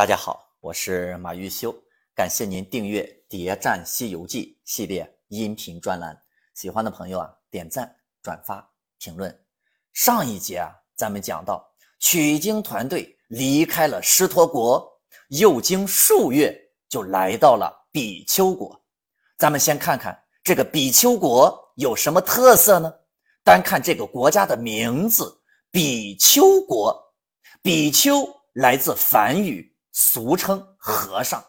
大家好，我是马玉修，感谢您订阅《谍战西游记》系列音频专栏。喜欢的朋友啊，点赞、转发、评论。上一节啊，咱们讲到取经团队离开了狮驼国，又经数月就来到了比丘国。咱们先看看这个比丘国有什么特色呢？单看这个国家的名字“比丘国”，比丘来自梵语，俗称和尚。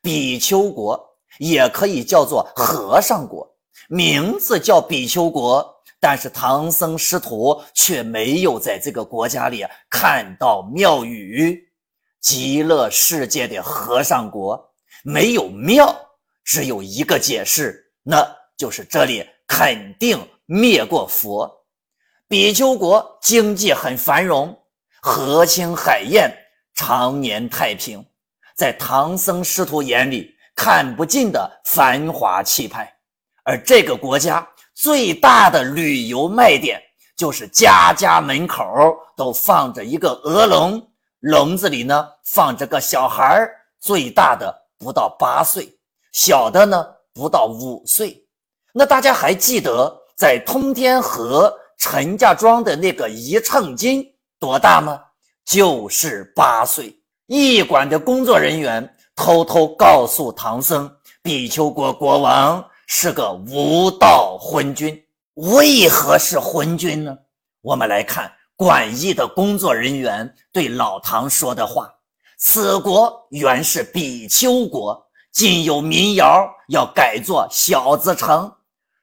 比丘国也可以叫做和尚国，名字叫比丘国。但是唐僧师徒却没有在这个国家里看到庙宇，极乐世界的和尚国没有庙，只有一个解释，那就是这里肯定灭过佛。比丘国经济很繁荣，河清海晏，常年太平，在唐僧师徒眼里看不尽的繁华气派，而这个国家。最大的旅游卖点就是家家门口都放着一个鹅笼，笼子里呢放着个小孩儿，最大的不到八岁，小的呢不到五岁。那大家还记得在通天河陈家庄的那个一秤金多大吗？就是八岁。驿馆的工作人员偷偷告诉唐僧，比丘国国王。是个无道昏君，为何是昏君呢？我们来看馆驿的工作人员对老唐说的话：“此国原是比丘国，今有民谣要改作小子城。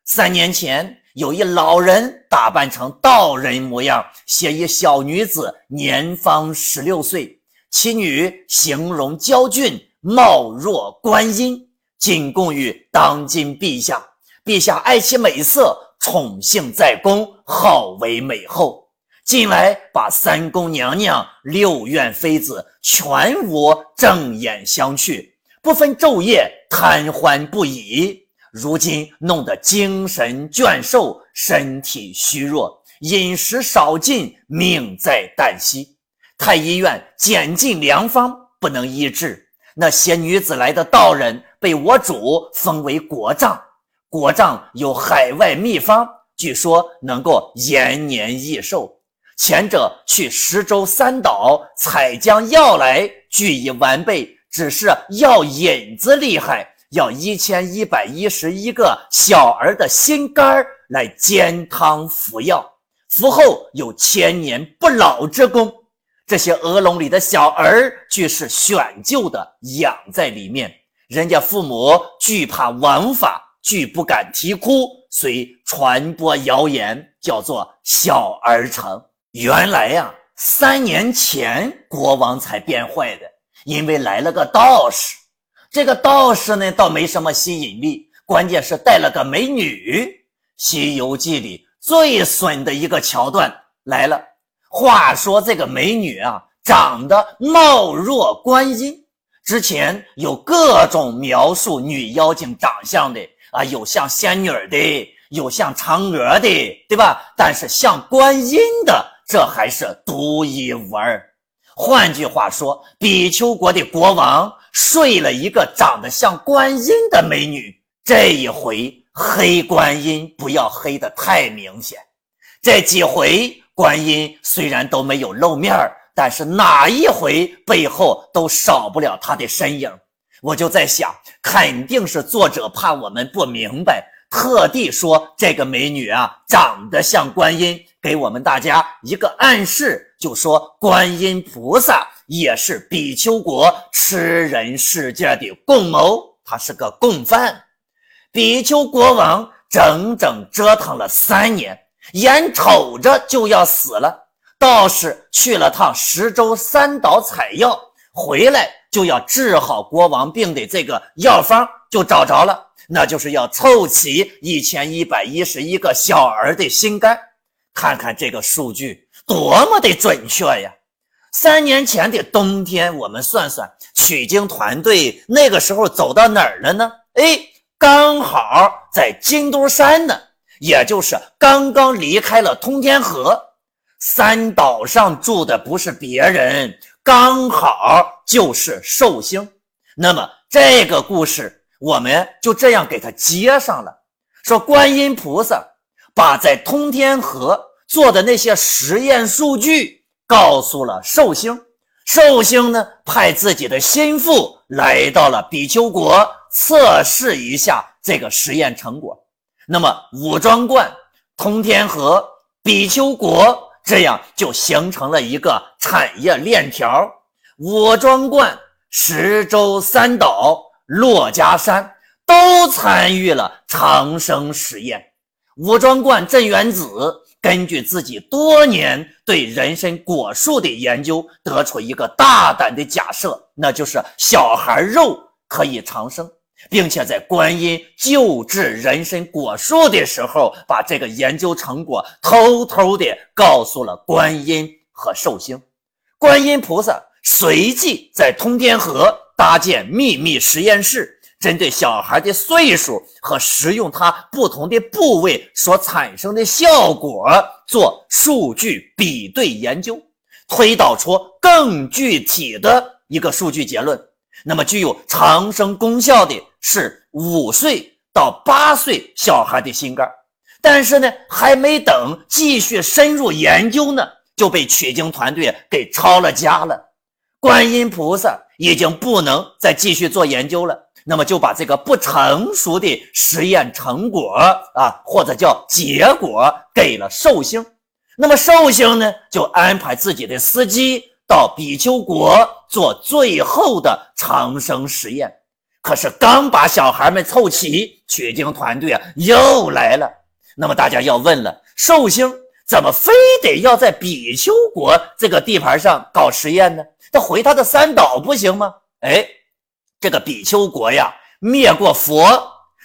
三年前，有一老人打扮成道人模样，写一小女子年方十六岁，其女形容娇俊，貌若观音。”进贡于当今陛下，陛下爱其美色，宠幸在宫，号为美后。近来把三宫娘娘、六院妃子全无正眼相觑，不分昼夜，贪欢不已。如今弄得精神倦瘦，身体虚弱，饮食少进，命在旦夕。太医院减尽良方，不能医治。那些女子来的道人被我主封为国丈，国丈有海外秘方，据说能够延年益寿。前者去十州三岛采将药来，俱已完备，只是药引子厉害，要一千一百一十一个小儿的心肝来煎汤服药，服后有千年不老之功。这些鹅笼里的小儿，俱是选就的，养在里面。人家父母惧怕王法，惧不敢啼哭，遂传播谣言，叫做小儿城。原来呀，三年前国王才变坏的，因为来了个道士。这个道士呢，倒没什么吸引力，关键是带了个美女。《西游记》里最损的一个桥段来了。话说这个美女啊，长得貌若观音。之前有各种描述女妖精长相的啊，有像仙女的，有像嫦娥的，对吧？但是像观音的，这还是独一无二。换句话说，比丘国的国王睡了一个长得像观音的美女。这一回黑观音，不要黑的太明显。这几回。观音虽然都没有露面，但是哪一回背后都少不了她的身影。我就在想，肯定是作者怕我们不明白，特地说这个美女啊长得像观音，给我们大家一个暗示，就说观音菩萨也是比丘国吃人世界的共谋，他是个共犯。比丘国王整整折腾了三年。眼瞅着就要死了，道士去了趟十洲三岛采药，回来就要治好国王病的这个药方就找着了，那就是要凑齐一千一百一十一个小儿的心肝。看看这个数据多么的准确呀！三年前的冬天，我们算算，取经团队那个时候走到哪儿了呢？哎，刚好在金都山呢。也就是刚刚离开了通天河，三岛上住的不是别人，刚好就是寿星。那么这个故事我们就这样给它接上了，说观音菩萨把在通天河做的那些实验数据告诉了寿星，寿星呢派自己的心腹来到了比丘国测试一下这个实验成果。那么武装观、通天河、比丘国。这样就形成了一个产业链条。武装观、十洲三岛、珞珈山都参与了长生实验。武装观镇元子根据自己多年对人参果树的研究，得出一个大胆的假设，那就是小孩肉可以长生。并且在观音救治人参果树的时候，把这个研究成果偷偷的告诉了观音和寿星。观音菩萨随即在通天河搭建秘密实验室，针对小孩的岁数和食用它不同的部位所产生的效果做数据比对研究，推导出更具体的一个数据结论。那么具有长生功效的是五岁到八岁小孩的心肝，但是呢，还没等继续深入研究呢，就被取经团队给抄了家了。观音菩萨已经不能再继续做研究了，那么就把这个不成熟的实验成果啊，或者叫结果给了寿星。那么寿星呢，就安排自己的司机。到比丘国做最后的长生实验，可是刚把小孩们凑齐，取经团队啊又来了。那么大家要问了：寿星怎么非得要在比丘国这个地盘上搞实验呢？他回他的三岛不行吗？哎，这个比丘国呀，灭过佛，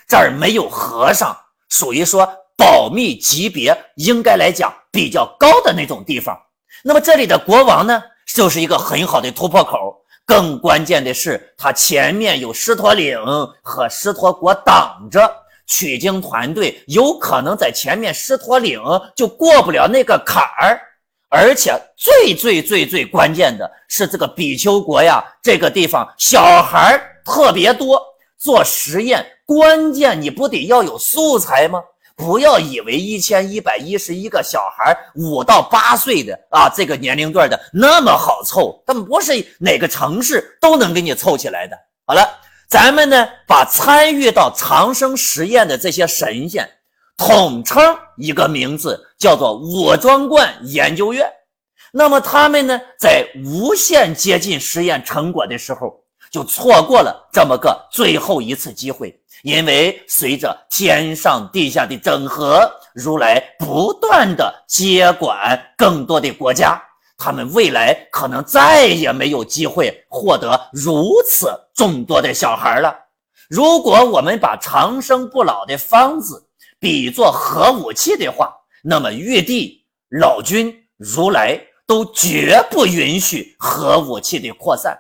这儿没有和尚，属于说保密级别应该来讲比较高的那种地方。那么这里的国王呢？就是一个很好的突破口。更关键的是，他前面有狮驼岭和狮驼国挡着，取经团队有可能在前面狮驼岭就过不了那个坎儿。而且最最最最关键的是，这个比丘国呀，这个地方小孩特别多，做实验关键你不得要有素材吗？不要以为一千一百一十一个小孩，五到八岁的啊，这个年龄段的那么好凑，他们不是哪个城市都能给你凑起来的。好了，咱们呢把参与到长生实验的这些神仙统称一个名字，叫做武装观研究院。那么他们呢，在无限接近实验成果的时候，就错过了这么个最后一次机会。因为随着天上地下的整合，如来不断的接管更多的国家，他们未来可能再也没有机会获得如此众多的小孩了。如果我们把长生不老的方子比作核武器的话，那么玉帝、老君、如来都绝不允许核武器的扩散。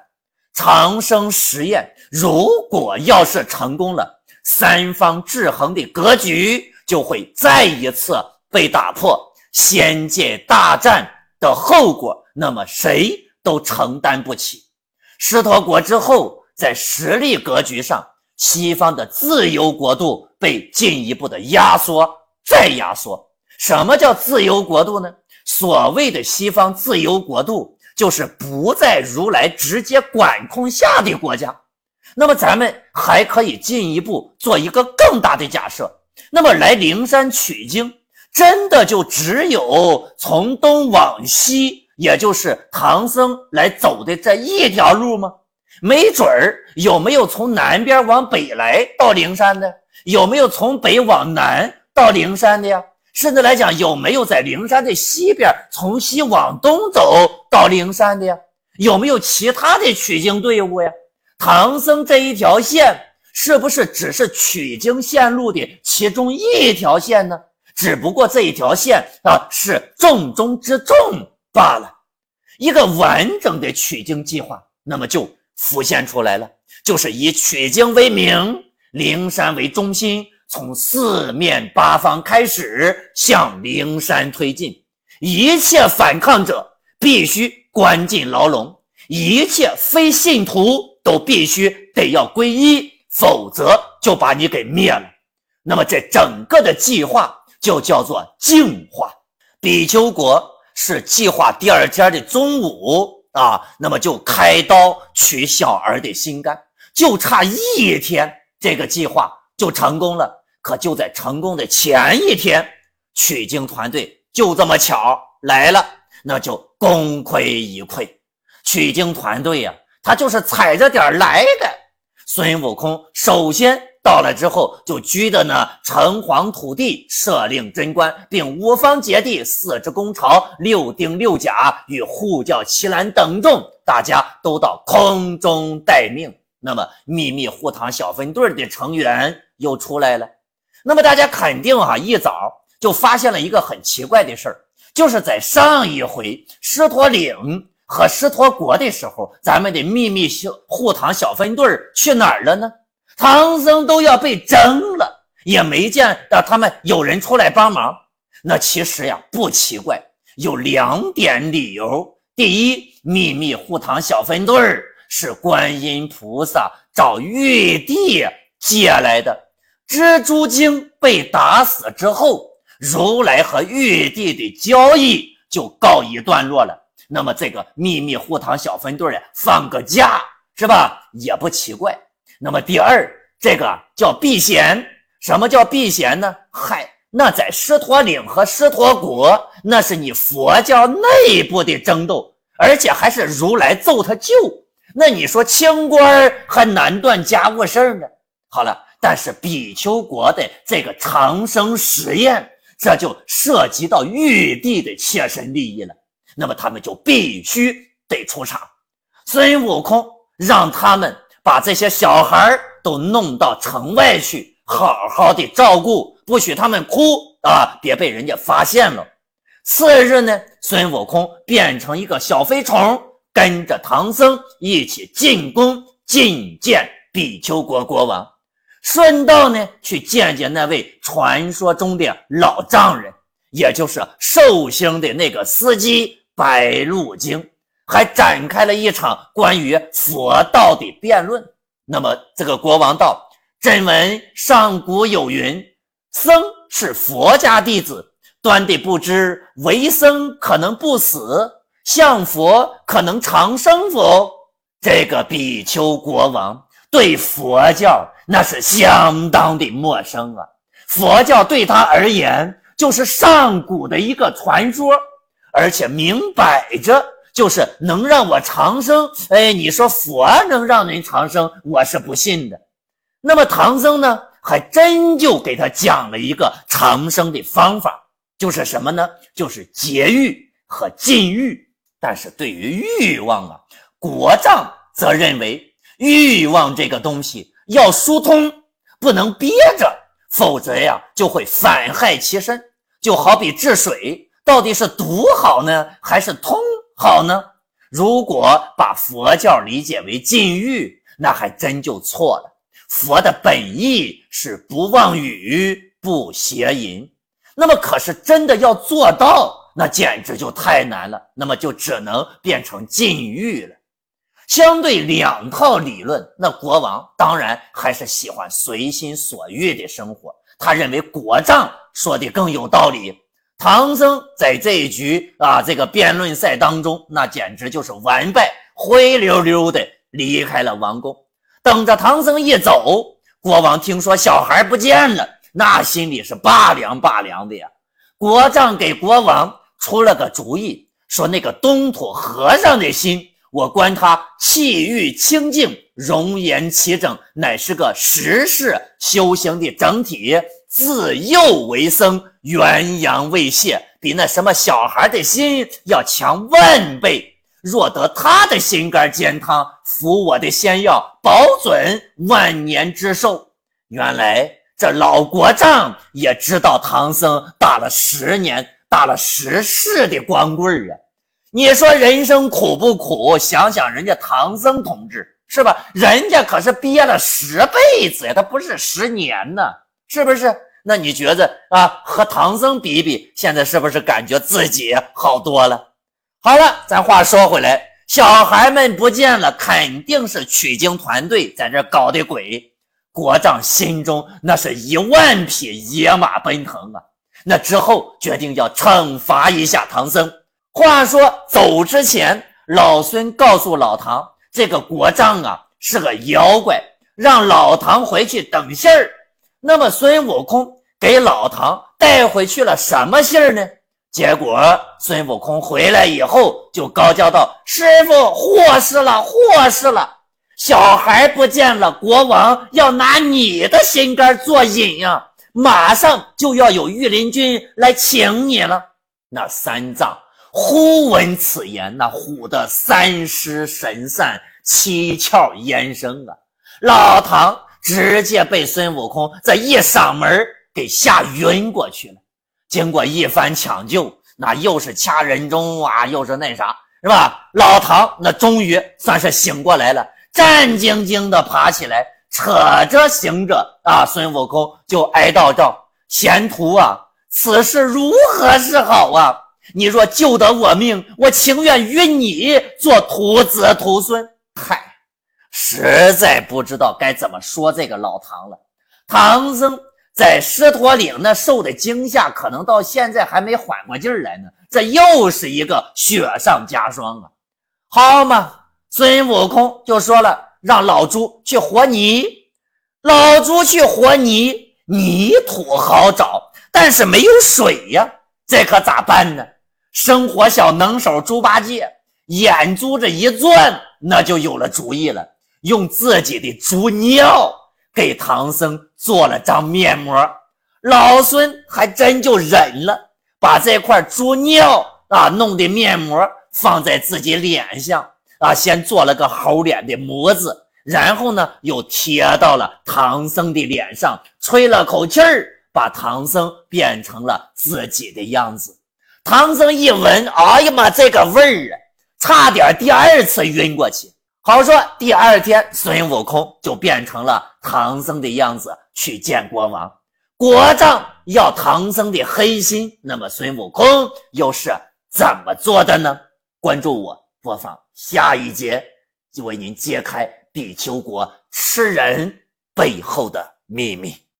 长生实验如果要是成功了，三方制衡的格局就会再一次被打破，仙界大战的后果，那么谁都承担不起。狮驼国之后，在实力格局上，西方的自由国度被进一步的压缩，再压缩。什么叫自由国度呢？所谓的西方自由国度，就是不在如来直接管控下的国家。那么咱们还可以进一步做一个更大的假设，那么来灵山取经，真的就只有从东往西，也就是唐僧来走的这一条路吗？没准儿有没有从南边往北来到灵山的？有没有从北往南到灵山的呀？甚至来讲，有没有在灵山的西边从西往东走到灵山的呀？有没有其他的取经队伍呀？唐僧这一条线是不是只是取经线路的其中一条线呢？只不过这一条线啊是重中之重罢了。一个完整的取经计划，那么就浮现出来了，就是以取经为名，灵山为中心，从四面八方开始向灵山推进，一切反抗者必须关进牢笼。一切非信徒都必须得要皈依，否则就把你给灭了。那么这整个的计划就叫做净化。比丘国是计划第二天的中午啊，那么就开刀取小儿的心肝，就差一天，这个计划就成功了。可就在成功的前一天，取经团队就这么巧来了，那就功亏一篑。取经团队呀，他就是踩着点来的。孙悟空首先到了之后，就居的呢城隍土地，设令贞观，并五方揭谛、四支公朝、六丁六甲与护教七兰等众，大家都到空中待命。那么秘密护堂小分队的成员又出来了。那么大家肯定哈，一早就发现了一个很奇怪的事儿，就是在上一回狮驼岭和狮驼国的时候，咱们的秘密小护堂小分队去哪儿了呢？唐僧都要被蒸了，也没见到他们有人出来帮忙。那其实呀不奇怪，有两点理由：第一，秘密护堂小分队是观音菩萨找玉帝借来的。蜘蛛精被打死之后，如来和玉帝的交易就告一段落了。那么这个秘密护堂小分队呀，放个假是吧？也不奇怪。那么第二，这个叫避嫌。什么叫避嫌呢？嗨，那在狮驼岭和狮驼国，那是你佛教内部的争斗，而且还是如来揍他舅。那你说清官还难断家务事呢？好了。但是比丘国的这个长生实验，这就涉及到玉帝的切身利益了。那么他们就必须得出场。孙悟空让他们把这些小孩都弄到城外去，好好的照顾，不许他们哭啊，别被人家发现了。次日呢，孙悟空变成一个小飞虫，跟着唐僧一起进宫觐见比丘国国王。顺道呢，去见见那位传说中的老丈人，也就是寿星的那个司机白鹿精，还展开了一场关于佛道的辩论。那么，这个国王道：“朕闻上古有云，僧是佛家弟子，端的不知为僧可能不死，向佛可能长生否？”这个比丘国王对佛教。那是相当的陌生啊！佛教对他而言就是上古的一个传说，而且明摆着就是能让我长生。哎，你说佛能让人长生，我是不信的。那么唐僧呢，还真就给他讲了一个长生的方法，就是什么呢？就是节欲和禁欲。但是对于欲望啊，国丈则认为欲望这个东西。要疏通，不能憋着，否则呀就会反害其身。就好比治水，到底是堵好呢，还是通好呢？如果把佛教理解为禁欲，那还真就错了。佛的本意是不妄语、不邪淫。那么，可是真的要做到，那简直就太难了。那么就只能变成禁欲了。相对两套理论，那国王当然还是喜欢随心所欲的生活。他认为国丈说的更有道理。唐僧在这一局啊，这个辩论赛当中，那简直就是完败，灰溜溜的离开了王宫。等着唐僧一走，国王听说小孩不见了，那心里是拔凉拔凉的呀。国丈给国王出了个主意，说那个东土和尚的心。我观他气郁清净，容颜齐整，乃是个实事修行的整体。自幼为僧，元阳未泄，比那什么小孩的心要强万倍。若得他的心肝煎汤，服我的仙药，保准万年之寿。原来这老国丈也知道唐僧打了十年、打了十世的光棍儿啊。你说人生苦不苦？想想人家唐僧同志是吧？人家可是憋了十辈子呀，他不是十年呢，是不是？那你觉得啊，和唐僧比比，现在是不是感觉自己好多了？好了，咱话说回来，小孩们不见了，肯定是取经团队在这搞的鬼。国丈心中那是一万匹野马奔腾啊！那之后决定要惩罚一下唐僧。话说走之前，老孙告诉老唐，这个国丈啊是个妖怪，让老唐回去等信儿。那么孙悟空给老唐带回去了什么信儿呢？结果孙悟空回来以后就高叫道：“师傅，祸事了，祸事了！”小孩不见了，国王要拿你的心肝做引呀！马上就要有御林军来请你了。那三藏忽闻此言，那唬得三尸神散，七窍烟生啊！老唐直接被孙悟空这一嗓门给吓晕过去了。经过一番抢救，那又是掐人中啊，又是那啥，是吧？老唐那终于算是醒过来了。战兢兢地爬起来，扯着行者啊，孙悟空就哀悼道：“贤徒啊，此事如何是好啊？你若救得我命，我情愿与你做徒子徒孙。”实在不知道该怎么说这个老唐了。唐僧在狮驼岭那受的惊吓，可能到现在还没缓过劲儿来呢。这又是一个雪上加霜啊！好嘛。孙悟空就说了：“让老猪去和泥，老猪去和泥，泥土好找，但是没有水呀，这可咋办呢？”生活小能手猪八戒眼珠子一转，那就有了主意了，用自己的猪尿给唐僧做了张面膜。老孙还真就忍了，把这块猪尿啊弄的面膜放在自己脸上。啊，先做了个猴脸的模子，然后呢，又贴到了唐僧的脸上，吹了口气儿，把唐僧变成了自己的样子。唐僧一闻，哎呀妈，这个味儿啊，差点第二次晕过去。好说，第二天孙悟空就变成了唐僧的样子去见国王。国丈要唐僧的黑心，那么孙悟空又是怎么做的呢？关注我。播放下一节，就为您揭开地球国吃人背后的秘密。